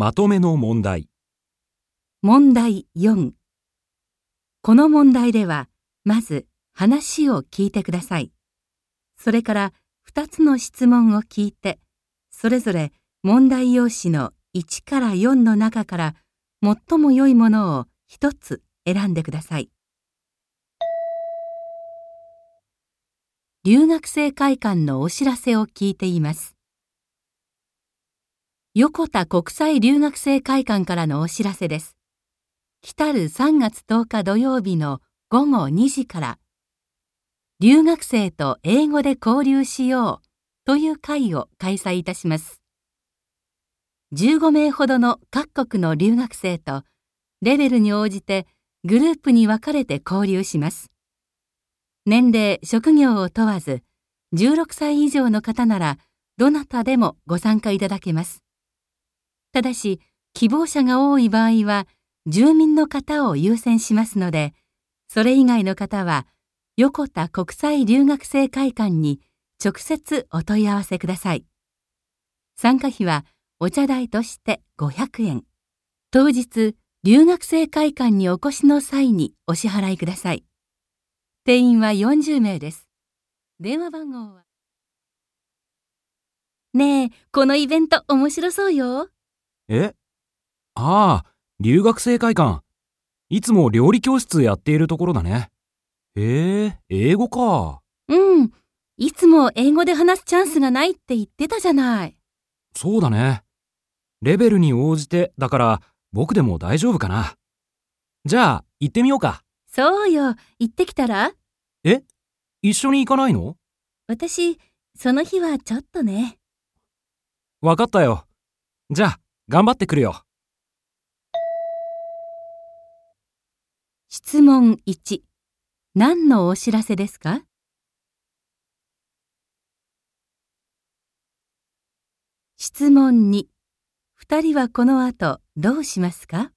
まとめの問題。問題4。この問題では、まず話を聞いてください。それから2つの質問を聞いて、それぞれ問題用紙の1から4の中から最も良いものを1つ選んでください。留学生会館のお知らせを聞いています。横田国際留学生会館からのお知らせです。来る3月10日土曜日の午後2時から、留学生と英語で交流しようという会を開催いたします。15名ほどの各国の留学生と、レベルに応じてグループに分かれて交流します。年齢、職業を問わず、16歳以上の方なら、どなたでもご参加いただけます。ただし、希望者が多い場合は、住民の方を優先しますので、それ以外の方は、横田国際留学生会館に直接お問い合わせください。参加費はお茶代として500円。当日、留学生会館にお越しの際にお支払いください。定員は40名です。電話番号は。ねえ、このイベント面白そうよ。え？ああ、留学生会館。いつも料理教室やっているところだね。へえ、英語か。うん。いつも英語で話すチャンスがないって言ってたじゃない。そうだね。レベルに応じてだから僕でも大丈夫かな。じゃあ行ってみようか。そうよ。行ってきたら？え？一緒に行かないの？私、その日はちょっとね。わかったよ。じゃあ頑張ってくるよ。質問1。何のお知らせですか？質問2。二人はこの後どうしますか？